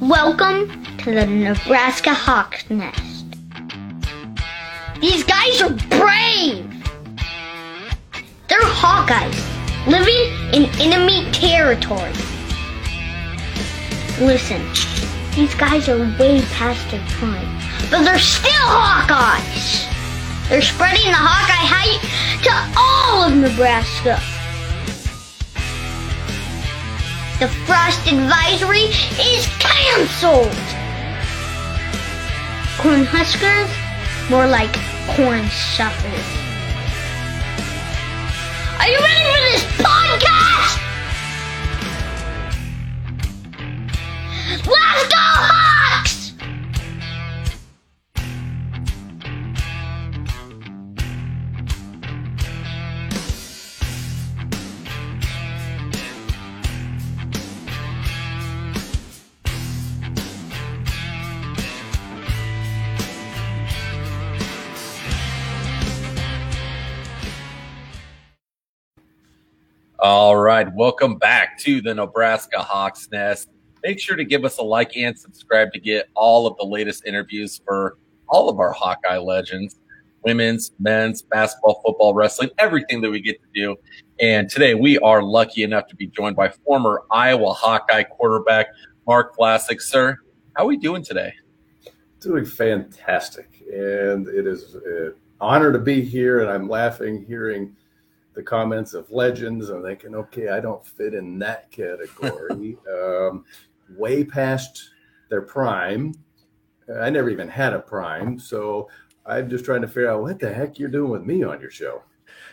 Welcome to the Nebraska Hawk's Nest. These guys are brave. They're Hawkeyes living in enemy territory. Listen, these guys are way past their prime, but they're still Hawkeyes. They're spreading the Hawkeye hype to all of Nebraska. The frost advisory is canceled. Corn Huskers, more like corn suckers. Are you ready for this podcast? Let's go Welcome back to the Nebraska Hawks Nest. Make sure to give us a like and subscribe to get all of the latest interviews for all of our Hawkeye legends women's, men's, basketball, football, wrestling, everything that we get to do. And today we are lucky enough to be joined by former Iowa Hawkeye quarterback Mark Vlasic. Sir, how are we doing today? Doing fantastic. And it is an honor to be here. And I'm laughing hearing the comments of legends. I'm thinking, okay, I don't fit in that category. um, way past their prime. I never even had a prime. So I'm just trying to figure out what the heck you're doing with me on your show.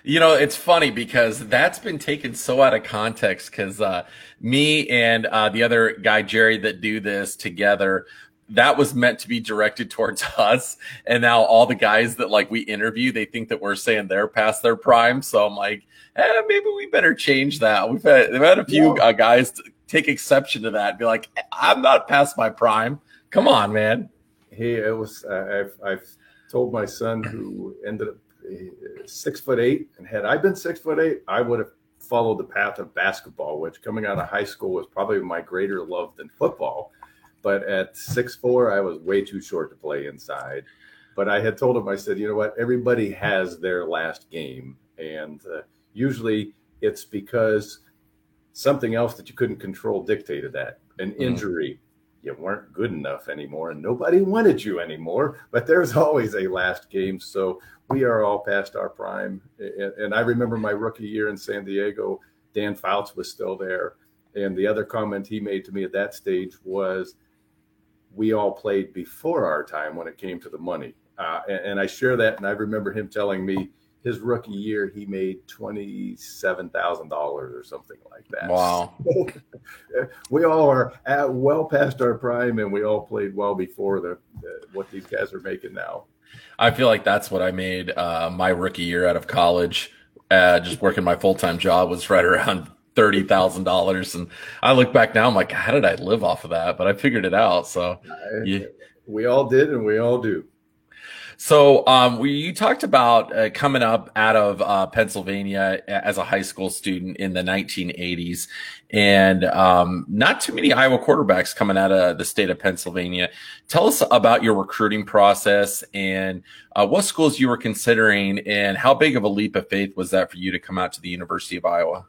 You know, it's funny because that's been taken so out of context because uh, me and uh, the other guy, Jerry, that do this together, that was meant to be directed towards us. And now all the guys that like we interview, they think that we're saying they're past their prime. So I'm like, eh, maybe we better change that. We've had, we've had a few uh, guys take exception to that and be like, I'm not past my prime. Come on, man. Hey, it was, uh, I've, I've told my son who ended up six foot eight, and had I been six foot eight, I would have followed the path of basketball, which coming out of high school was probably my greater love than football. But at six four, I was way too short to play inside. But I had told him, I said, you know what? Everybody has their last game, and uh, usually it's because something else that you couldn't control dictated that. An Mm-hmm. injury, you weren't good enough anymore, and nobody wanted you anymore. But there's always a last game, so we are all past our prime. And, and I remember my rookie year in San Diego, Dan Fouts was still there. And the other comment he made to me at that stage was, we all played before our time when it came to the money. Uh, and, and I share that. And I remember him telling me his rookie year, he made $27,000 or something like that. Wow. So, we all are at well past our prime and we all played well before the, the what these guys are making now. I feel like that's what I made uh, my rookie year out of college. Uh, just working my full time job was right around thirty thousand dollars, and I look back now, I'm like, how did I live off of that? But I figured it out. So, yeah. We all did, and we all do. So, um, we, you talked about uh, coming up out of uh, Pennsylvania as a high school student in the 1980s, and um, not too many Iowa quarterbacks coming out of the state of Pennsylvania. Tell us about your recruiting process and uh, what schools you were considering, and how big of a leap of faith was that for you to come out to the University of Iowa?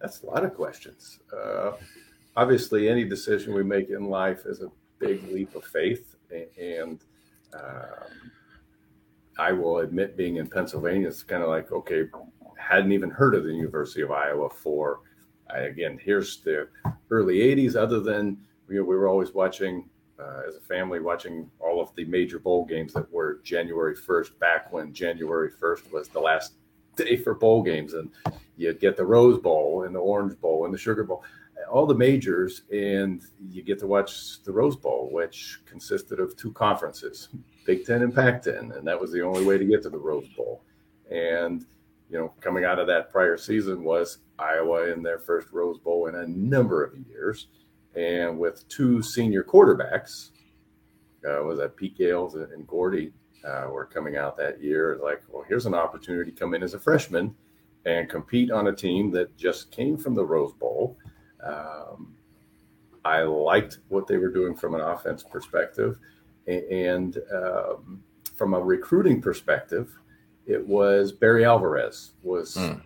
That's a lot of questions. Uh, obviously, any decision we make in life is a big leap of faith, and um, I will admit, being in Pennsylvania, it's kind of like, okay, hadn't even heard of the University of Iowa for, again, here's the early 80s, other than you know, we were always watching, uh, as a family, watching all of the major bowl games that were January 1st, back when January 1st was the last day for bowl games. And you get the Rose Bowl and the Orange Bowl and the Sugar Bowl all the majors, and you get to watch the Rose Bowl, which consisted of two conferences, Big Ten and Pac 10. And that was the only way to get to the Rose Bowl. And, you know, coming out of that prior season was Iowa in their first Rose Bowl in a number of years. And with two senior quarterbacks, uh, was that Pete Gales and Gordy uh, were coming out that year. Like, well, here's an opportunity to come in as a freshman and compete on a team that just came from the Rose Bowl. Um, I liked what they were doing from an offense perspective. And um, from a recruiting perspective, it was Barry Alvarez was mm.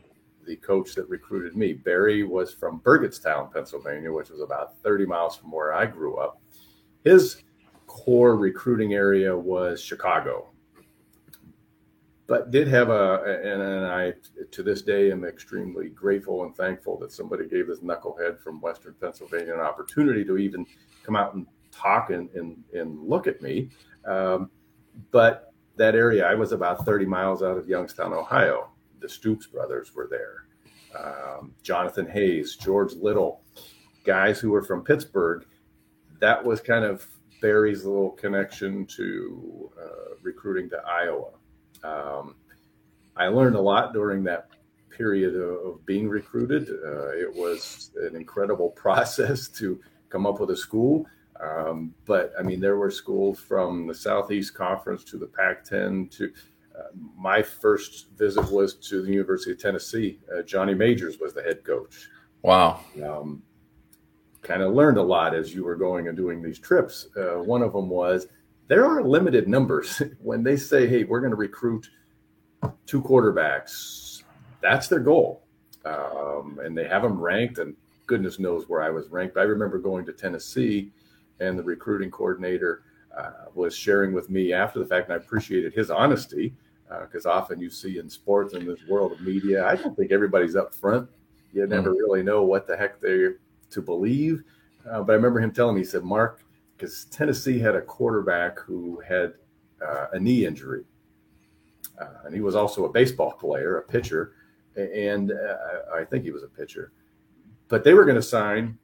the coach that recruited me. Barry was from Burgettstown, Pennsylvania, which was about 30 miles from where I grew up. His core recruiting area was Chicago, but did have a and, and, I to this day am extremely grateful and thankful that somebody gave this knucklehead from Western Pennsylvania an opportunity to even come out and talk and and, and look at me. Um, but that area, I was about 30 miles out of Youngstown, Ohio. The Stoops brothers were there. Um, Jonathan Hayes, George Little, guys who were from Pittsburgh. That was kind of Barry's little connection to uh, recruiting to Iowa. Um, I learned a lot during that period of, of being recruited. Uh, it was an incredible process to come up with a school. Um, but I mean, there were schools from the Southeast Conference to the Pac 10 to uh, my first visit was to the University of Tennessee. Uh, Johnny Majors was the head coach. Wow. Um, kind of learned a lot as you were going and doing these trips. Uh, one of them was there are limited numbers. when they say, hey, we're going to recruit two quarterbacks, that's their goal. Um, and they have them ranked, and goodness knows where I was ranked. I remember going to Tennessee, and the recruiting coordinator uh, was sharing with me after the fact, and I appreciated his honesty because uh, often you see in sports in this world of media, I don't think everybody's up front. You never mm. really know what the heck they're to believe. Uh, but I remember him telling me, he said, Mark, because Tennessee had a quarterback who had uh, a knee injury. Uh, and he was also a baseball player, a pitcher. And uh, I think he was a pitcher. But they were going to sign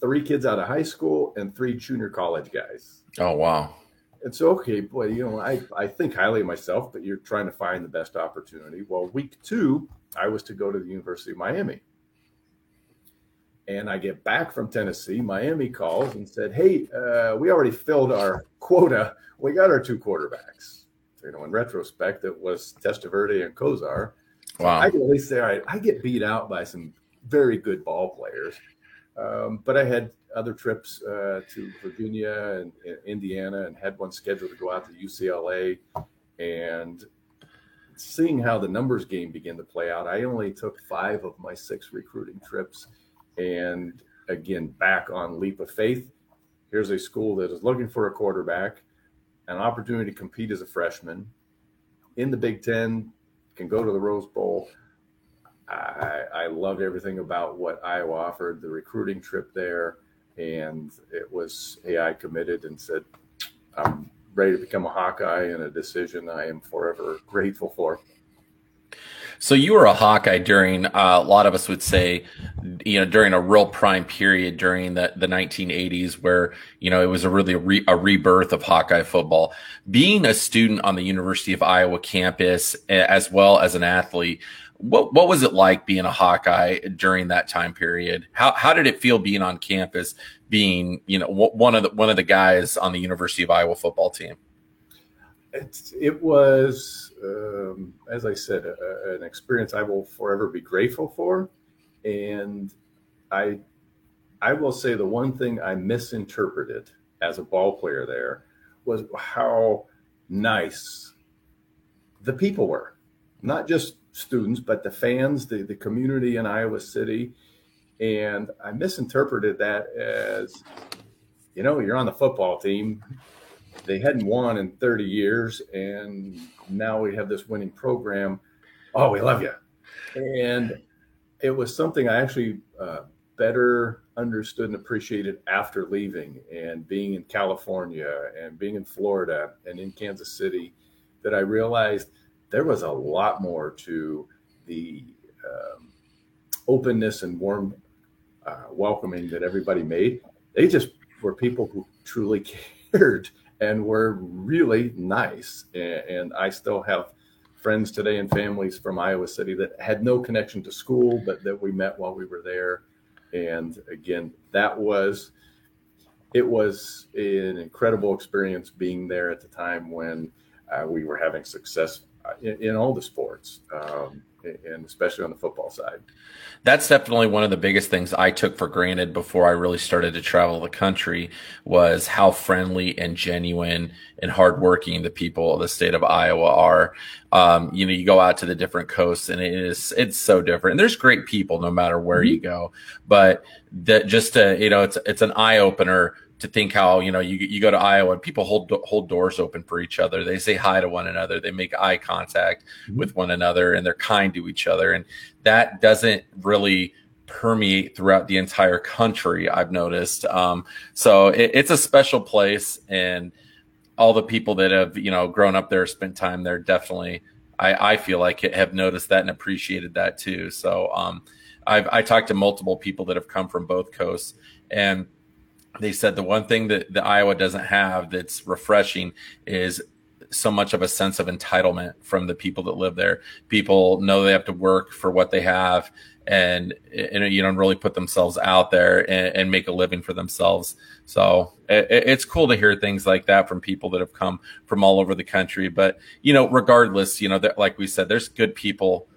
three kids out of high school and three junior college guys. Oh, wow. And so, okay, boy, you know, I, I think highly of myself, but you're trying to find the best opportunity. Well, week two, I was to go to the University of Miami. And I get back from Tennessee. Miami calls and said, "Hey, uh, we already filled our quota. We got our two quarterbacks." So, you know, in retrospect, it was Testaverde and Kosar. Wow. I can at least say, all right, I get beat out by some very good ball players. Um, but I had other trips uh, to Virginia and, and, Indiana and had one scheduled to go out to UCLA. And seeing how the numbers game began to play out, I only took five of my six recruiting trips and again, back on leap of faith. Here's a school that is looking for a quarterback, an opportunity to compete as a freshman in the Big Ten, can go to the Rose Bowl. I, I loved everything about what Iowa offered, the recruiting trip there. And it was, hey, I committed and said, I'm ready to become a Hawkeye and a decision I am forever grateful for. So you were a Hawkeye during uh, a lot of us would say, you know, during a real prime period during the, the 1980s where, you know, it was a really re- a rebirth of Hawkeye football. Being a student on the University of Iowa campus as well as an athlete, what what was it like being a Hawkeye during that time period? How how did it feel being on campus, being you know one of the one of the guys on the University of Iowa football team? It, it was, um, as I said, a, an experience I will forever be grateful for. And I, I will say the one thing I misinterpreted as a ball player there was how nice the people were, not just students, but the fans, the, the community in Iowa City. And I misinterpreted that as, you know, you're on the football team they hadn't won in 30 years, and now we have this winning program. Oh, we love you. And it was something I actually uh, better understood and appreciated after leaving and being in California and being in Florida and in Kansas City that I realized there was a lot more to the um, openness and warm uh, welcoming that everybody made. They just were people who truly cared and were really nice. And, I still have friends today and families from Iowa City that had no connection to school, but that we met while we were there. And again, that was it was an incredible experience being there at the time when uh, we were having success. in, in all the sports, um, and especially on the football side. That's definitely one of the biggest things I took for granted before I really started to travel the country was how friendly and genuine and hardworking the people of the state of Iowa are. Um, you know, you go out to the different coasts and it is, it's so different. And there's great people no matter where mm-hmm. you go, but that just to, you know, it's, it's an eye opener to think how you know you you go to Iowa and people hold hold doors open for each other. They say hi to one another. They make eye contact mm-hmm. with one another, and they're kind to each other. And that doesn't really permeate throughout the entire country. I've noticed. Um, so it, it's a special place, and all the people that have you know grown up there, spent time there, definitely. I, I feel like it have noticed that and appreciated that too. So um, I've I talked to multiple people that have come from both coasts and they said the one thing that the Iowa doesn't have that's refreshing is so much of a sense of entitlement from the people that live there. People know they have to work for what they have and, and you know, really put themselves out there and, and make a living for themselves. So it, it's cool to hear things like that from people that have come from all over the country. But, you know, regardless, you know, like we said, there's good people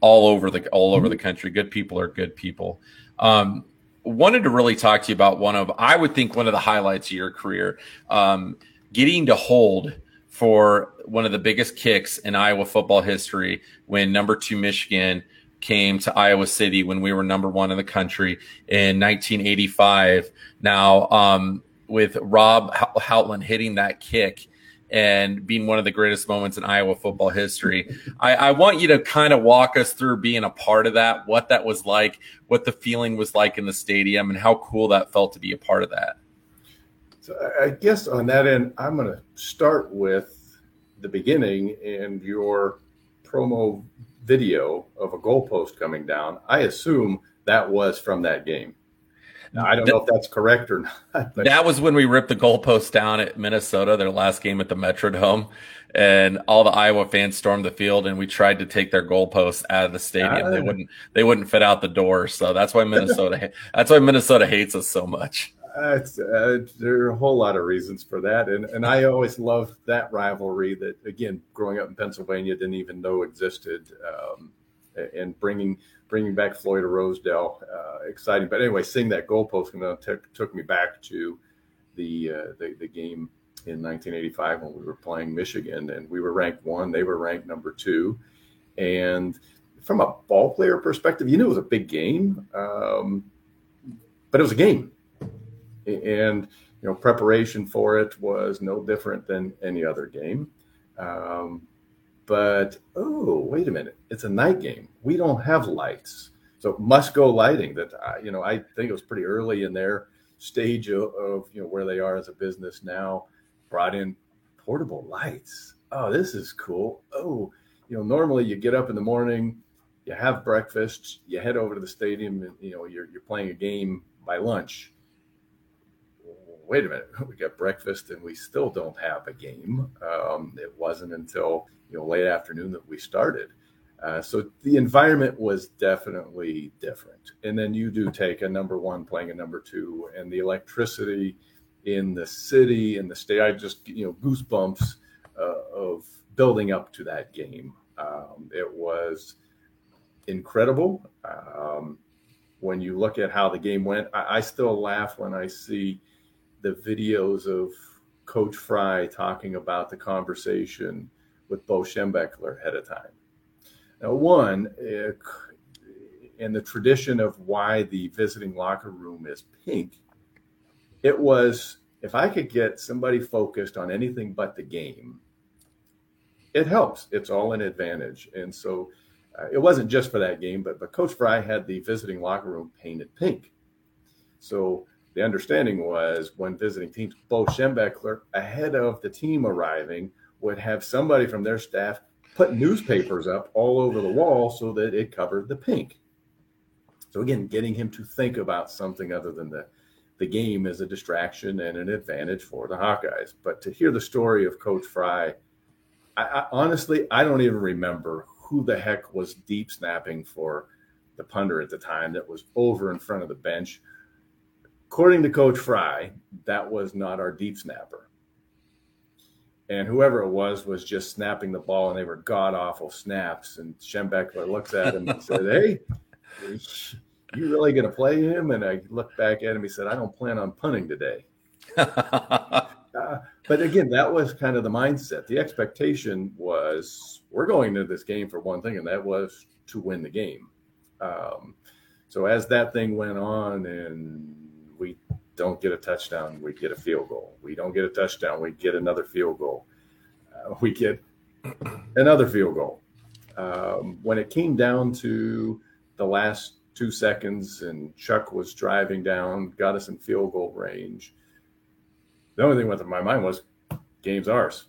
all over the, all over the country. Good people are good people. Um, wanted to really talk to you about one of I would think one of the highlights of your career, um, getting to hold for one of the biggest kicks in Iowa football history when number two Michigan came to Iowa City when we were number one in the country in 1985. Now, um, with Rob Houghtlin hitting that kick and being one of the greatest moments in Iowa football history. I, I, want you to kind of walk us through being a part of that, what that was like, what the feeling was like in the stadium, and how cool that felt to be a part of that. So I guess on that end, I'm going to start with the beginning and your promo video of a goalpost coming down. I assume that was from that game. Now, I don't know if that's correct or not. But. That was when we ripped the goalpost down at Minnesota, their last game at the Metrodome, and all the Iowa fans stormed the field, and we tried to take their goalposts out of the stadium. They wouldn't. They wouldn't fit out the door, so that's why Minnesota. that's why Minnesota hates us so much. Uh, uh, there are a whole lot of reasons for that, and and I always loved that rivalry. That again, growing up in Pennsylvania, didn't even know existed, um, and bringing bringing back Floyd of Rosedale, uh, exciting. But anyway, seeing that goalpost took, took me back to the, uh, the, the game in 1985 when we were playing Michigan, and we were ranked one. They were ranked number two, and from a ball player perspective, you knew it was a big game, um, but it was a game, and you know preparation for it was no different than any other game. Um, but oh, wait a minute, it's a night game. We don't have lights, so Musco Lighting. That I, you know, I think it was pretty early in their stage of, of you know where they are as a business now. Brought in portable lights. Oh, this is cool. Oh, you know, normally you get up in the morning, you have breakfast, you head over to the stadium, and you know you're you're playing a game by lunch wait a minute, we got breakfast and we still don't have a game. Um, it wasn't until you know late afternoon that we started. Uh, so the environment was definitely different. And then you do take a number one playing a number two, and the electricity in the city and the state. I just you know goosebumps uh, of building up to that game. Um, it was incredible. Um, when you look at how the game went, I, I still laugh when I see the videos of Coach Fry talking about the conversation with Bo Schembechler ahead of time. Now, one, in the tradition of why the visiting locker room is pink, it was if I could get somebody focused on anything but the game, it helps. It's all an advantage. And so uh, it wasn't just for that game, but, but Coach Fry had the visiting locker room painted pink. So the understanding was when visiting teams, Bo Schembechler, ahead of the team arriving, would have somebody from their staff put newspapers up all over the wall so that it covered the pink. So again, getting him to think about something other than the the game as a distraction and an advantage for the Hawkeyes. But to hear the story of Coach Fry, I, I, honestly I don't even remember who the heck was deep snapping for the punter at the time that was over in front of the bench. According to Coach Fry, that was not our deep snapper and whoever it was was just snapping the ball, and they were god awful snaps. And Schembechler looks at him and said, "Hey, you really going to play him?" And I looked back at him. He said, "I don't plan on punting today." uh, but again, that was kind of the mindset. The expectation was we're going to this game for one thing, and that was to win the game. Um, so as that thing went on, and we don't get a touchdown, we get a field goal. We don't get a touchdown, we get another field goal. Uh, we get another field goal. Um, when it came down to the last two seconds and Chuck was driving down, got us in field goal range, the only thing went through my mind was game's ours.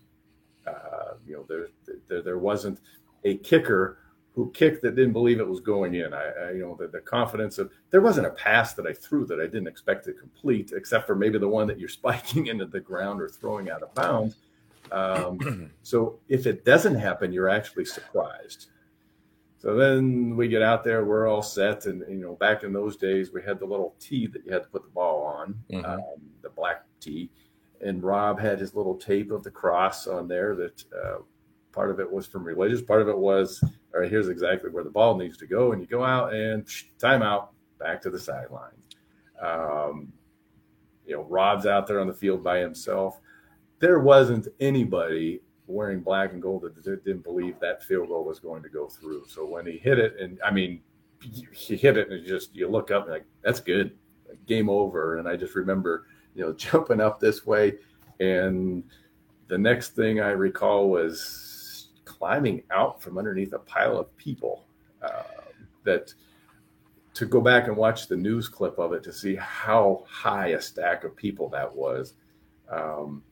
Uh, you know, there, there, there wasn't a kicker who kicked that didn't believe it was going in. I, I, you know, the, the confidence of there wasn't a pass that I threw that I didn't expect to complete, except for maybe the one that you're spiking into the ground or throwing out of bounds. Um, so if it doesn't happen, you're actually surprised. So then we get out there, we're all set, and you know, back in those days, we had the little tee that you had to put the ball on, mm-hmm. um, the black tee, and Rob had his little tape of the cross on there that. Uh, part of it was from religious part of it was all right, here's exactly where the ball needs to go. And you go out and timeout, back to the sideline. Um, you know, Rob's out there on the field by himself. There wasn't anybody wearing black and gold that didn't believe that field goal was going to go through. So when he hit it, and I mean, he hit it, and you just you look up and like that's good, game over. And I just remember, you know, jumping up this way, and the next thing I recall was climbing out from underneath a pile of people uh, that to go back and watch the news clip of it to see how high a stack of people that was. Um,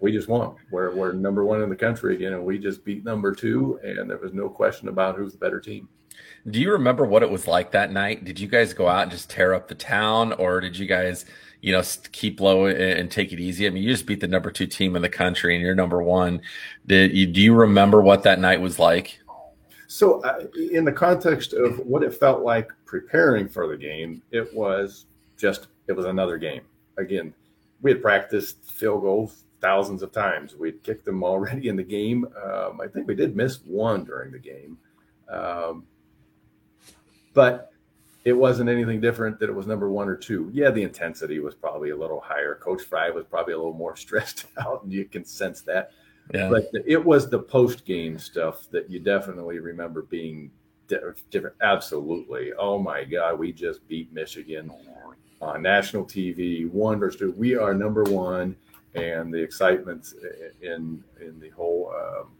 we just won. We're, we're number one in the country again, and we just beat number two, and there was no question about who's the better team. Do you remember what it was like that night? Did you guys go out and just tear up the town, or did you guys – you know, keep low and take it easy. I mean, you just beat the number two team in the country and you're number one. Did you, do you remember what that night was like? So, uh, in the context of what it felt like preparing for the game, it was just, it was another game. Again, we had practiced field goals thousands of times. We'd kicked them already in the game. Um, I think we did miss one during the game. Um, but it wasn't anything different that it was number one or two. Yeah, the intensity was probably a little higher. Coach Fry was probably a little more stressed out, and you can sense that. Yeah. But it was the post game stuff that you definitely remember being different. Absolutely. Oh my God, we just beat Michigan on national TV, one versus two. We are number one, and the excitement in in the whole um,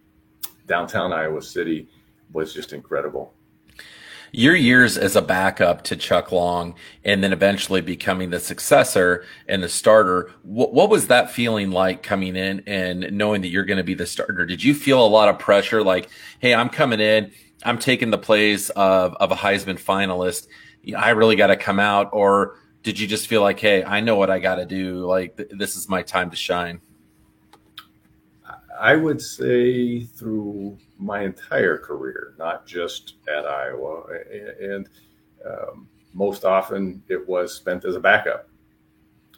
downtown Iowa City was just incredible your years as a backup to Chuck Long and then eventually becoming the successor and the starter, what, what was that feeling like coming in and knowing that you're going to be the starter? Did you feel a lot of pressure like, hey, I'm coming in, I'm taking the place of, of a Heisman finalist. I really got to come out. Or did you just feel like, hey, I know what I got to do? Like, th- this is my time to shine? I would say through my entire career, not just at Iowa. And um, most often it was spent as a backup.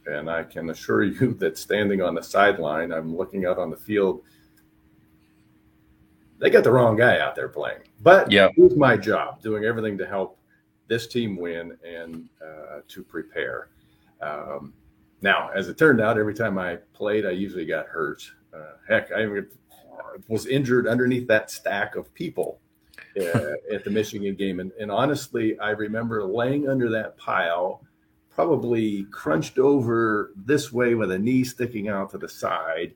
And I can assure you that standing on the sideline, I'm looking out on the field. They got the wrong guy out there playing. But yeah. it was my job, doing everything to help this team win and uh, to prepare. Um, now, as it turned out, every time I played, I usually got hurt. Uh, heck, I was injured underneath that stack of people uh, at the Michigan game. And, and honestly, I remember laying under that pile, probably crunched over this way with a knee sticking out to the side.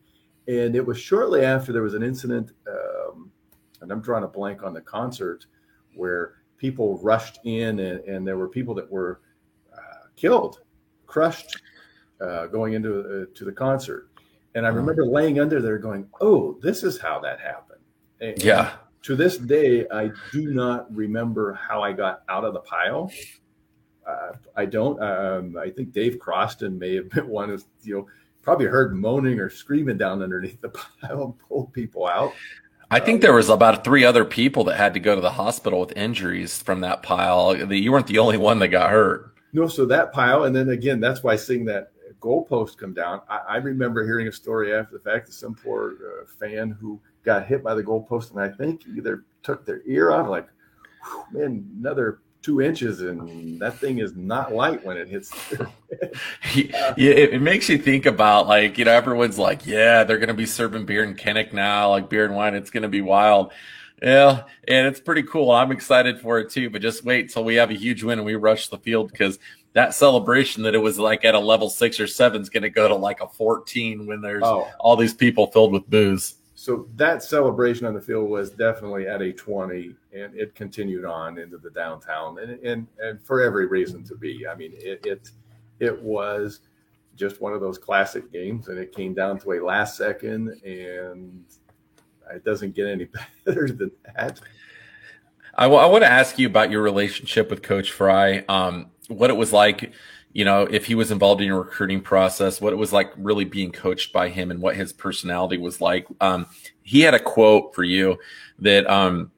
And it was shortly after there was an incident, um, and I'm drawing a blank on the concert, where people rushed in and, and there were people that were uh, killed, crushed, uh, going into uh, to the concert. And I mm. remember laying under there going, oh, this is how that happened. And yeah. To this day, I do not remember how I got out of the pile. Uh, I don't. Um, I think Dave Croston may have been one of, you know, probably heard moaning or screaming down underneath the pile and pulled people out. I think there was about three other people that had to go to the hospital with injuries from that pile. You weren't the only one that got hurt. No, so that pile, and then again, that's why seeing that goalpost come down, I, I, remember hearing a story after the fact of some poor uh, fan who got hit by the goalpost, and I think either took their ear off, like, man, another two inches, and that thing is not light when it hits. yeah, it, it, makes you think about like you know everyone's like, yeah, they're gonna be serving beer and Kinnick now, like beer and wine. It's gonna be wild. Yeah, and it's pretty cool. I'm excited for it too. But just wait till we have a huge win and we rush the field because that celebration that it was like at a level six or seven is going to go to like a 14 when there's oh. all these people filled with booze. So that celebration on the field was definitely at a 20, and it continued on into the downtown, and and, and for every reason to be. I mean, it, it it was just one of those classic games, and it came down to a last second, and it doesn't get any better than that. I, w- I want to ask you about your relationship with Coach Fry. Um, what it was like, you know, if he was involved in your recruiting process, what it was like really being coached by him and what his personality was like. Um, he had a quote for you that um,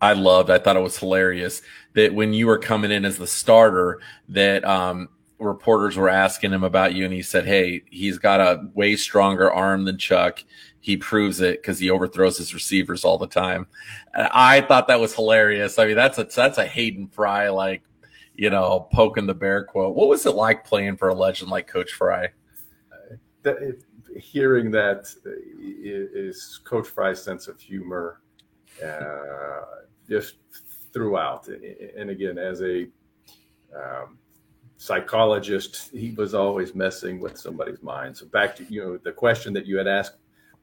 I loved. I thought it was hilarious that when you were coming in as the starter, that um, reporters were asking him about you, and he said, "Hey, he's got a way stronger arm than Chuck. He proves it because he overthrows his receivers all the time." And I thought that was hilarious. I mean, that's a that's a Hayden Fry like you know, poking the bear quote. What was it like playing for a legend like Coach Fry? That, hearing that is Coach Fry's sense of humor, uh, just throughout. And again, as a um, psychologist, he was always messing with somebody's mind. So back to you know the question that you had asked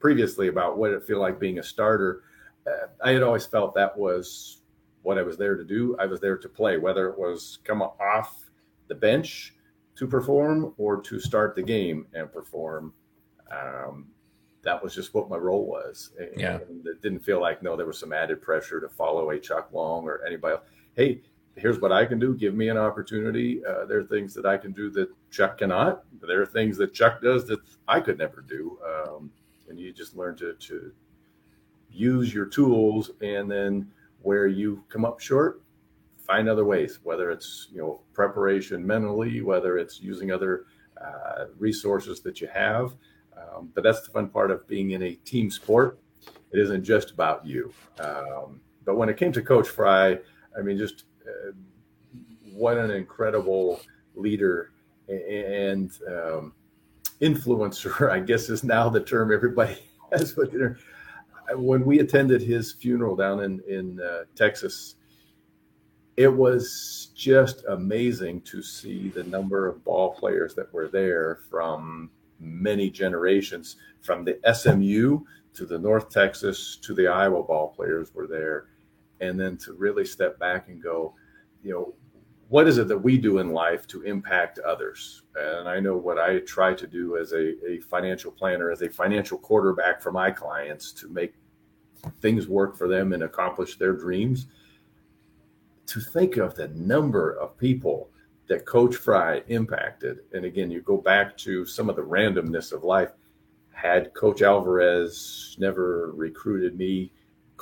previously about what it feel like being a starter. Uh, I had always felt that was what I was there to do. I was there to play, whether it was come off the bench to perform or to start the game and perform. Um, that was just what my role was. And, yeah. It didn't feel like, no, there was some added pressure to follow a Chuck Long or anybody else. Hey, here's what I can do. Give me an opportunity. Uh, there are things that I can do that Chuck cannot. There are things that Chuck does that I could never do. Um, and you just learn to, to use your tools and then – where you come up short, find other ways, whether it's you know preparation mentally, whether it's using other uh, resources that you have. Um, but that's the fun part of being in a team sport. It isn't just about you. Um, but when it came to Coach Fry, I mean, just uh, what an incredible leader and um, influencer, I guess is now the term everybody has. But when we attended his funeral down in in uh, Texas, it was just amazing to see the number of ball players that were there from many generations, from the SMU to the North Texas to the Iowa ball players were there, and then to really step back and go, you know, what is it that we do in life to impact others? And I know what I try to do as a, a financial planner, as a financial quarterback for my clients to make things work for them and accomplish their dreams. To think of the number of people that Coach Fry impacted, and again, you go back to some of the randomness of life. Had Coach Alvarez never recruited me,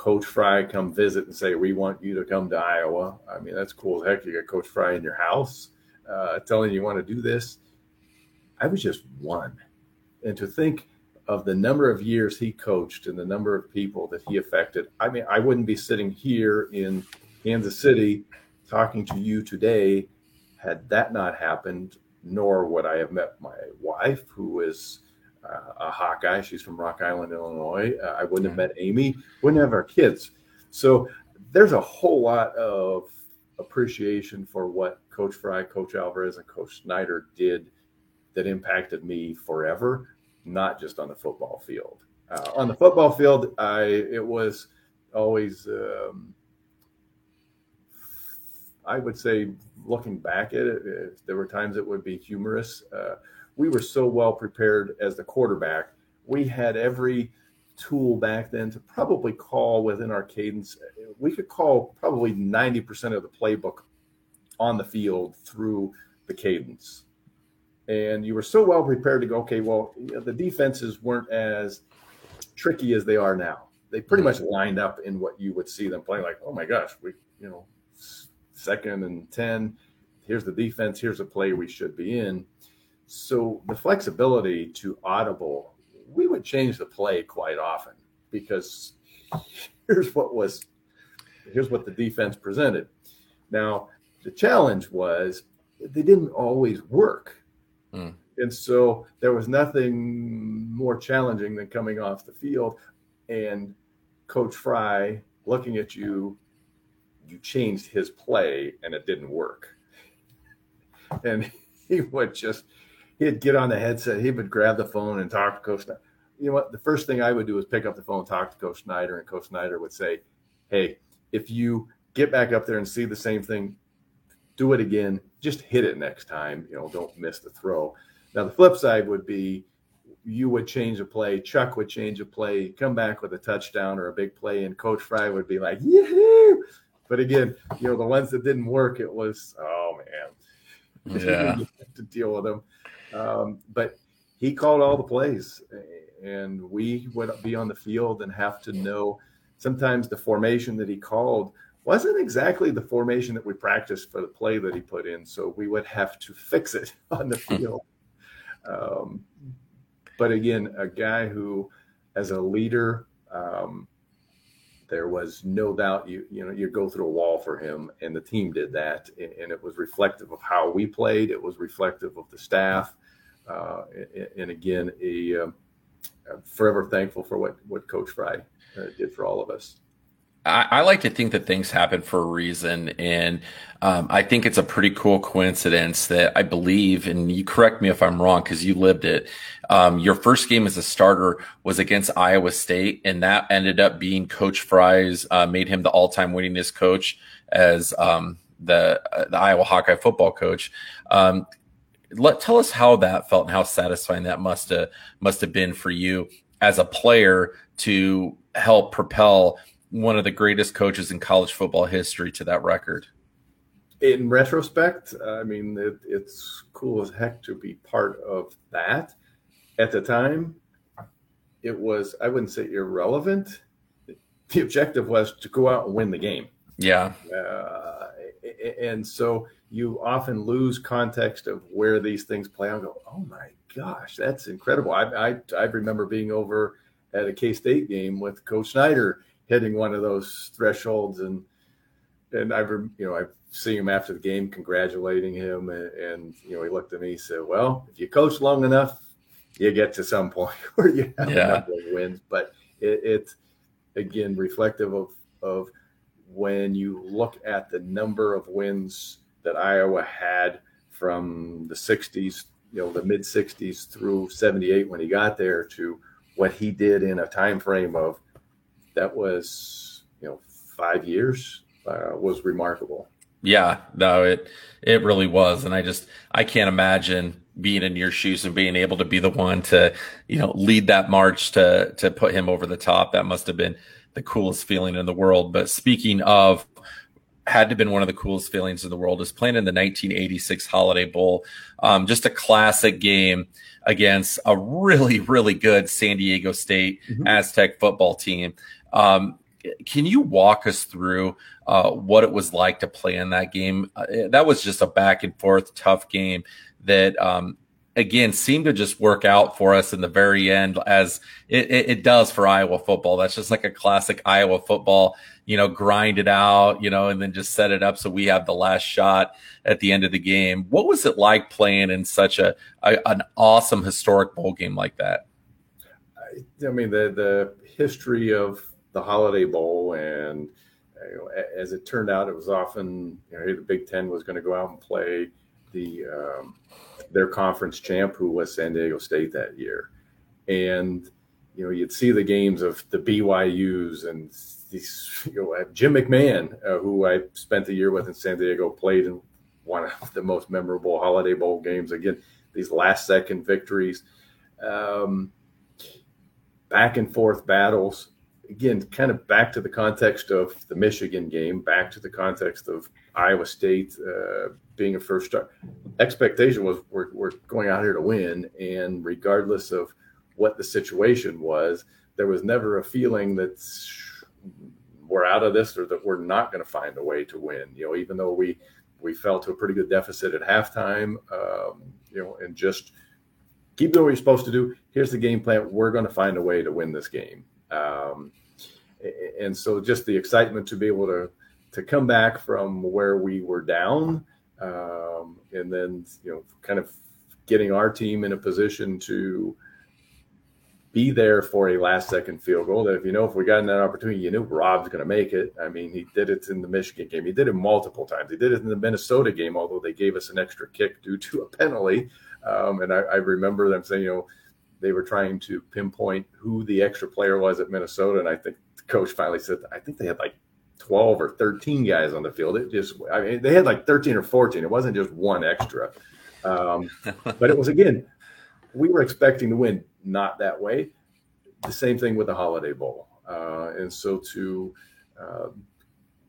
Coach Fry come visit and say, "We want you to come to Iowa." I mean, that's cool as heck. You got Coach Fry in your house, uh, telling you, you want to do this. I was just one, and to think of the number of years he coached and the number of people that he affected. I mean, I wouldn't be sitting here in Kansas City talking to you today had that not happened, nor would I have met my wife, who is a Hawkeye. She's from Rock Island, Illinois. Uh, I wouldn't have met Amy, wouldn't have our kids. So there's a whole lot of appreciation for what Coach Fry, Coach Alvarez, and Coach Snyder did that impacted me forever not just on the football field. Uh, on the football field, I it was always um, I would say looking back at it, it, there were times it would be humorous. Uh, we were so well prepared as the quarterback. We had every tool back then to probably call within our cadence. We could call probably 90% of the playbook on the field through the cadence and you were so well prepared to go, okay, well, you know, the defenses weren't as tricky as they are now. They pretty much lined up in what you would see them playing. Like, oh my gosh, we, you know, second and ten. Here's the defense. Here's a play we should be in. So the flexibility to audible, we would change the play quite often because here's what was here's what the defense presented. Now the challenge was they didn't always work. Mm. And so there was nothing more challenging than coming off the field and Coach Fry looking at you, you changed his play and it didn't work. And he would just, he'd get on the headset, he would grab the phone and talk to Coach Snyder. You know what? The first thing I would do is pick up the phone, talk to Coach Snyder, and Coach Snyder would say, Hey, if you get back up there and see the same thing, do it again. Just hit it next time. You know, don't miss the throw. Now, the flip side would be you would change a play, Chuck would change a play, come back with a touchdown or a big play, and Coach Fry would be like, yeah. But again, you know, the ones that didn't work, it was, oh man, yeah, to deal with them. Um, but he called all the plays, and we would be on the field and have to know. Sometimes the formation that he called wasn't exactly the formation that we practiced for the play that he put in, so we would have to fix it on the field. Um, but again, a guy who, as a leader, um, there was no doubt you you know you go through a wall for him, and the team did that, and it was reflective of how we played. It was reflective of the staff, uh, and, again, a, um, forever thankful for what what Coach Fry uh, did for all of us. I, I, like to think that things happen for a reason. And um, I think it's a pretty cool coincidence that I believe, and you correct me if I'm wrong because you lived it. Um, your first game as a starter was against Iowa State, and that ended up being Coach Fry's, uh, made him the all time winningest coach as um, the, uh, the Iowa Hawkeye football coach. Um, let tell us how that felt and how satisfying that must have must have been for you as a player to help propel one of the greatest coaches in college football history to that record. In retrospect, I mean, it, it's cool as heck to be part of that. At the time, it was, I wouldn't say irrelevant. The objective was to go out and win the game. Yeah. Uh, and so you often lose context of where these things play out. go, oh my gosh, that's incredible. I, I, I remember being over at a K State game with Coach Snyder hitting one of those thresholds and and I've you know I've seen him after the game congratulating him and, and you know he looked at me and said, "Well, if you coach long enough, you get to some point where you have yeah. a number of wins." But it, it's again reflective of of when you look at the number of wins that Iowa had from the 60s, you know, the mid 60s through 78 when he got there to what he did in a time frame of that was you know five years uh, was remarkable. Yeah, no, it it really was, and I just I can't imagine being in your shoes and being able to be the one to you know lead that march to to put him over the top. That must have been the coolest feeling in the world. But speaking of had to have been one of the coolest feelings in the world is playing in the 1986 Holiday Bowl. Um, just a classic game against a really, really good San Diego State mm-hmm. Aztec football team. Um, can you walk us through uh, what it was like to play in that game? Uh, that was just a back and forth tough game that, um, again, seemed to just work out for us in the very end, as it, it, it, does for Iowa football. That's just like a classic Iowa football, you know, grind it out, you know, and then just set it up so we have the last shot at the end of the game. What was it like playing in such a, a an awesome historic bowl game like that? I mean, the the history of the Holiday Bowl, and you know, as it turned out, it was often you know, the Big Ten was going to go out and play the um, their conference champ, who was San Diego State that year, and you know you'd see the games of the BYU's and these you know Jim McMahon, uh, who I spent a year with in San Diego, played in one of the most memorable Holiday Bowl games. Again, these last second victories. Um, back and forth battles again, kind of back to the context of the Michigan game, back to the context of Iowa State uh, being a first start. Expectation was we're, we're going out here to win, and regardless of what the situation was, there was never a feeling that we're out of this or that we're not going to find a way to win. You know, even though we we fell to a pretty good deficit at halftime, um, you know, and just – keep doing what you're supposed to do. Here's the game plan. We're going to find a way to win this game. Um, and so just the excitement to be able to to come back from where we were down um, and then you know kind of getting our team in a position to be there for a last second field goal that if you know if we got in that opportunity you knew rob's going to make it. I mean he did it in the michigan game. He did it multiple times. He did it in the minnesota game although they gave us an extra kick due to a penalty. Um, and I, I, remember them saying you know they were trying to pinpoint who the extra player was at minnesota. And i think the coach finally said i think they had like 12 or 13 guys on the field it just i mean they had like 13 or 14 it wasn't just one extra um, but it was again we were expecting to win not that way. The same thing with the Holiday Bowl. Uh, and so to uh,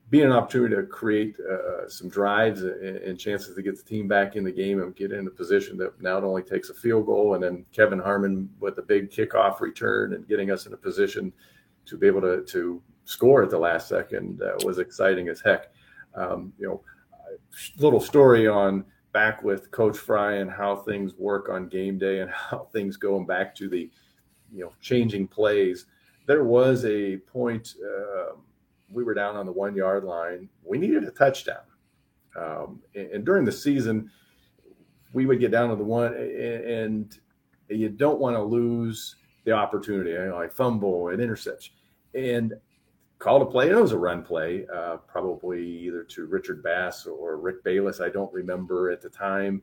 be an opportunity to create uh, some drives and, and, chances to get the team back in the game and get in a position that not only takes a field goal and then Kevin Harmon with a big kickoff return and getting us in a position to be able to, to score at the last second uh, was exciting as heck. Um, you know, little story on back with Coach Fry and how things work on game day and how things going back to the, you know, changing plays. There was a point uh, we were down on the one yard line. We needed a touchdown, um, and, and, during the season, we would get down to the one, and, and you don't want to lose the opportunity. You know, like fumble and interception, and called a play. It was a run play, uh, probably either to Richard Bass or Rick Bayless. I don't remember at the time,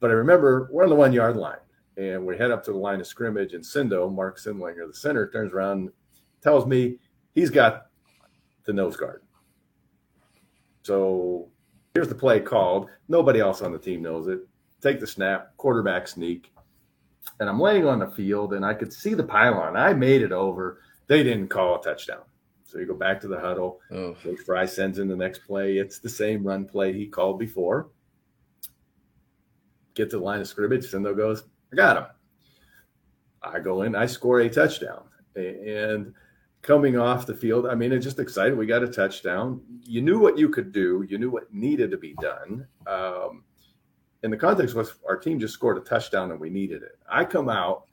but I remember we're on the one yard line and we head up to the line of scrimmage. And Sindo, Mark Sindlinger, the center, turns around, tells me he's got the nose guard. So here's the play called. Nobody else on the team knows it. Take the snap, quarterback sneak. And I'm laying on the field and I could see the pylon. I made it over. They didn't call a touchdown. So you go back to the huddle. Oh. Coach Fry sends in the next play. It's the same run play he called before. Get to the line of scrimmage. Sindo goes, I got him. I go in, I score a touchdown. And coming off the field, I mean, it's just excited. We got a touchdown. You knew what you could do, you knew what needed to be done. Um, and the context was our team just scored a touchdown and we needed it. I come out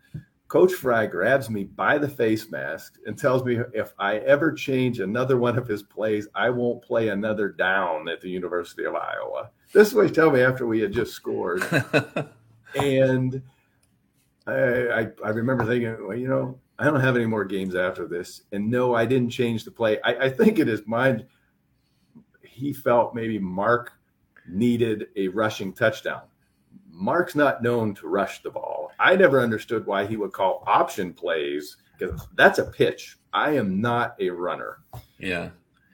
Coach Fry grabs me by the face mask and tells me if I ever change another one of his plays, I won't play another down at the University of Iowa. This is what he told me after we had just scored. and I, I, I, remember thinking, well, you know, I don't have any more games after this. And no, I didn't change the play. I, I think in his mind, he felt maybe Mark needed a rushing touchdown. Mark's not known to rush the ball. I never understood why he would call option plays because that's a pitch. I am not a runner. Yeah.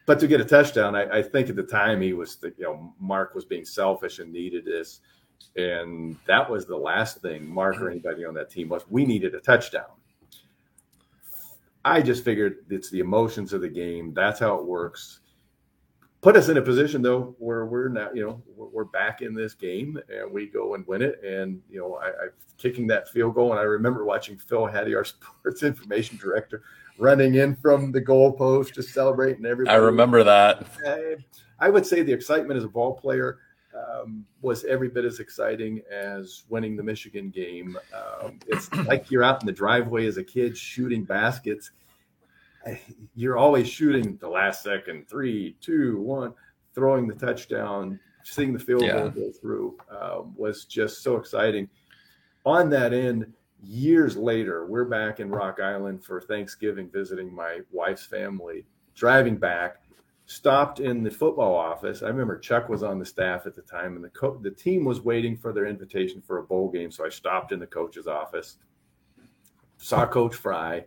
But to get a touchdown, I, I think at the time he was, the, you know, Mark was being selfish and needed this. And that was the last thing Mark or anybody on that team was. We needed a touchdown. I just figured it's the emotions of the game. That's how it works put us in a position though where we're now, you know, we're back in this game and we go and win it. And you know, I, I kicking that field goal, and I remember watching Phil Haddy, our sports information director, running in from the goalpost to celebrate, and everybody. I remember that. I, I would say the excitement as a ball player. Um, was every bit as exciting as winning the Michigan game. Um, it's like you're out in the driveway as a kid shooting baskets you're always shooting the last second, three, two, one, throwing the touchdown, seeing the field yeah. goal go through um, was just so exciting. On that end, years later, we're back in Rock Island for Thanksgiving, visiting my wife's family. Driving back, stopped in the football office. I remember Chuck was on the staff at the time, and the co- the team was waiting for their invitation for a bowl game. So I stopped in the coach's office, saw Coach Fry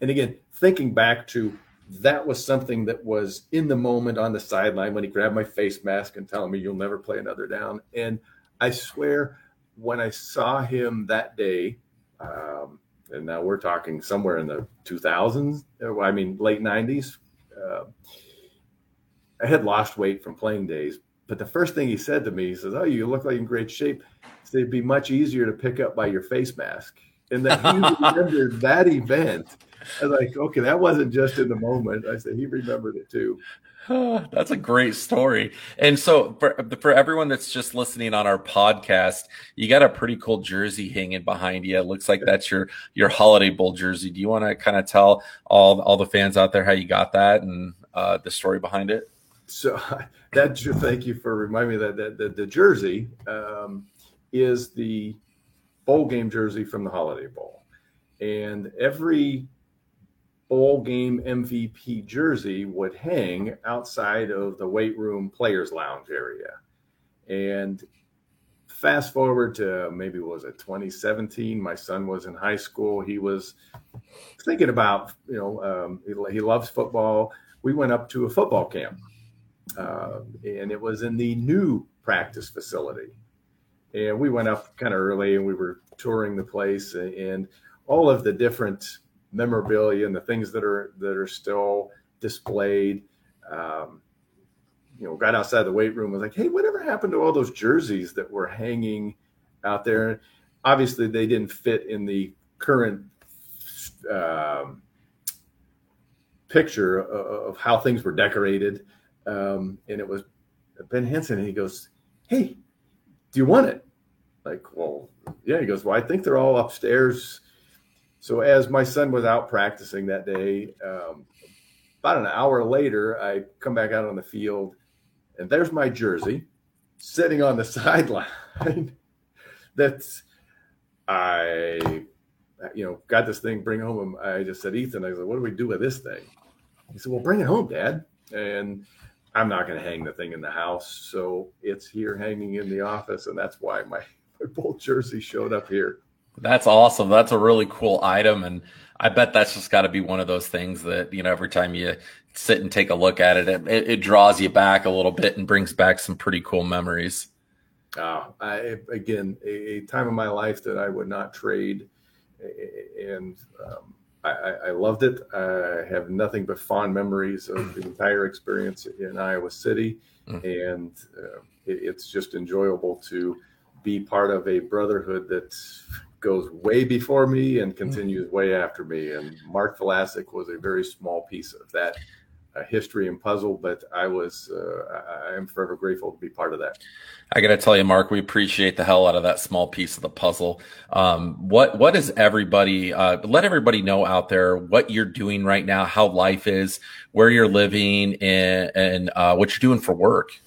and again, thinking back to that was something that was in the moment on the sideline when he grabbed my face mask and telling me you'll never play another down. And I swear, when I saw him that day, um, and now we're talking somewhere in the 2000s, uh, I mean late 90s. Uh, I had lost weight from playing days, but the first thing he said to me, he says, "Oh, you look like in great shape." So it'd be much easier to pick up by your face mask, and that he remembered that event I was like, okay, that wasn't just in the moment. I said he remembered it too. That's a great story. And so for for everyone that's just listening on our podcast, you got a pretty cool jersey hanging behind you. It looks like that's your your holiday bowl jersey. Do you want to kind of tell all all the fans out there how you got that and uh, the story behind it? So that thank you for reminding me that, that, that the jersey um, is the bowl game jersey from the Holiday Bowl, and every bowl game MVP jersey would hang outside of the weight room players lounge area. And fast forward to maybe was it 2017 my son was in high school. He was thinking about you know um, he, he, loves football. We went up to a football camp uh, and it was in the new practice facility and we went up kind of early and we were touring the place and all of the different memorabilia and the things that are that are still displayed. Um, you know, got outside the weight room was like, hey, whatever happened to all those jerseys that were hanging out there? Obviously, they didn't fit in the current um, picture of, how things were decorated. Um, and it was Ben Henson, and he goes, "Hey, do you want it?" Like, well, yeah. He goes, "Well, I think they're all upstairs so as my son was out practicing that day, um, about an hour later, I come back out on the field, and there's my jersey sitting on the sideline. That's I, you know, got this thing. Bring home. I just said, Ethan, I said, what do we do with this thing? He said, well, bring it home, Dad. And I'm not going to hang the thing in the house, so it's here hanging in the office, and that's why my my bowl jersey showed up here. That's awesome. That's a really cool item. And I bet that's just got to be one of those things that, you know, every time you sit and take a look at it, it, it draws you back a little bit and brings back some pretty cool memories. Oh, I, again, a, a time of my life that I would not trade. And um, I, I, loved it. I have nothing but fond memories of the entire experience in Iowa City. Mm-hmm. And uh, it, it's just enjoyable to be part of a brotherhood that goes way before me and continues way after me. And Mark Vlasic was a very small piece of that uh, history and puzzle, but I was uh, I am forever grateful to be part of that. I got to tell you, Mark, we appreciate the hell out of that small piece of the puzzle. Um, what what is everybody? Uh, let everybody know out there what you're doing right now, how life is, where you're living, and, and uh, what you're doing for work.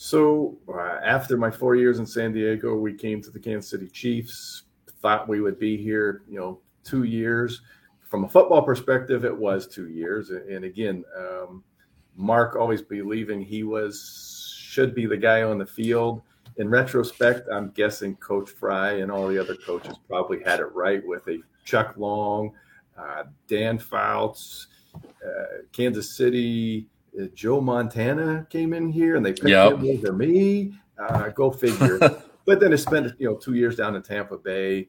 So uh, after my four years in San Diego, we came to the Kansas City Chiefs. Thought we would be here, you know, two years. From a football perspective, it was two years. And again, um, Mark always believing he was should be the guy on the field. In retrospect, I'm guessing Coach Fry and all the other coaches probably had it right with a Chuck Long, uh, Dan Fouts, uh, Kansas City Joe Montana came in here and they picked yep. him over me. Uh, go figure. but then I spent you know two years down in Tampa Bay,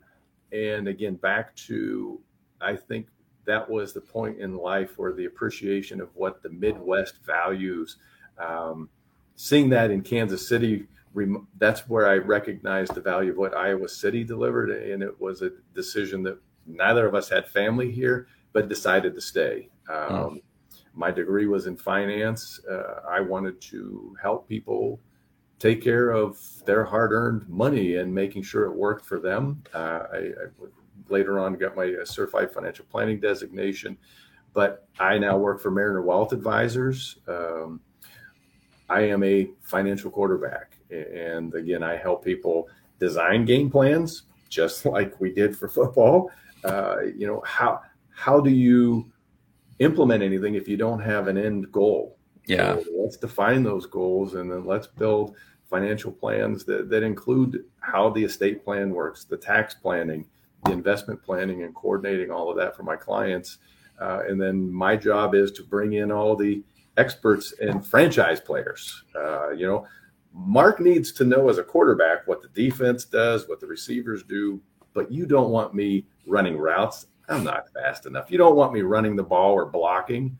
and again back to I think that was the point in life where the appreciation of what the Midwest values. Um, seeing that in Kansas City, that's where I recognized the value of what Iowa City delivered, and it was a decision that neither of us had family here, but decided to stay. Um, my degree was in finance. Uh, I wanted to help people take care of their hard-earned money and making sure it worked for them. Uh, I, I, later on got my uh, certified financial planning designation, but I now work for Mariner Wealth Advisors. Um, I am a financial quarterback, and again, I help people design game plans, just like we did for football. Uh, you know how how do you implement anything if you don't have an end goal. Yeah. So let's define those goals and then let's build financial plans that, that include how the estate plan works, the tax planning, the investment planning, and coordinating all of that for my clients. Uh, and then my job is to bring in all the experts and franchise players. Uh, you know, Mark needs to know as a quarterback what the defense does, what the receivers do, but you don't want me running routes I'm not fast enough. You don't want me running the ball or blocking.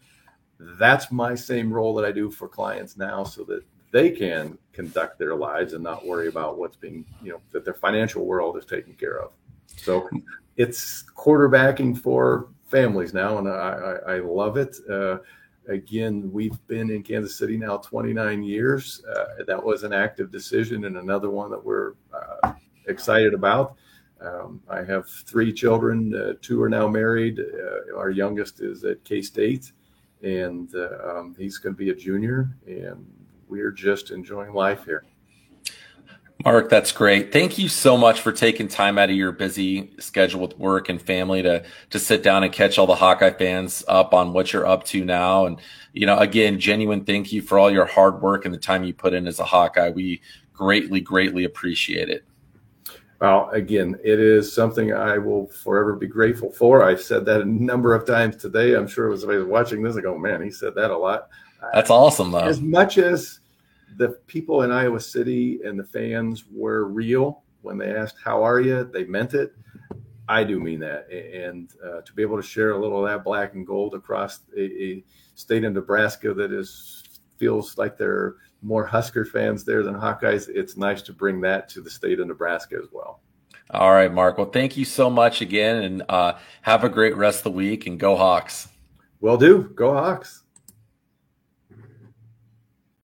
That's my same role that I do for clients now so that they can conduct their lives and not worry about what's being, you know, that their financial world is taken care of. So it's quarterbacking for families now, and I, I, I love it. Uh, again, we've been in Kansas City now 29 years. Uh, that was an active decision and another one that we're uh, excited about. Um, I have three children. Uh, two are now married. Uh, our youngest is at K State, and uh, um, he's going to be a junior. And we're just enjoying life here. Mark, that's great. Thank you so much for taking time out of your busy schedule with work and family to to sit down and catch all the Hawkeye fans up on what you're up to now. And you know, again, genuine thank you for all your hard work and the time you put in as a Hawkeye. We greatly, greatly appreciate it. Well, again, it is something I will forever be grateful for. I've said that a number of times today. I'm sure it was somebody watching this. I go, man, he said that a lot. That's awesome, though. As much as the people in Iowa City and the fans were real when they asked, How are you? They meant it. I do mean that. And uh, to be able to share a little of that black and gold across a, a state in Nebraska that is feels like they're more Husker fans there than Hawkeyes, it's nice to bring that to the state of Nebraska as well. All right, Mark. Well, thank you so much again, and uh, have a great rest of the week. And go Hawks. Will do. Go Hawks.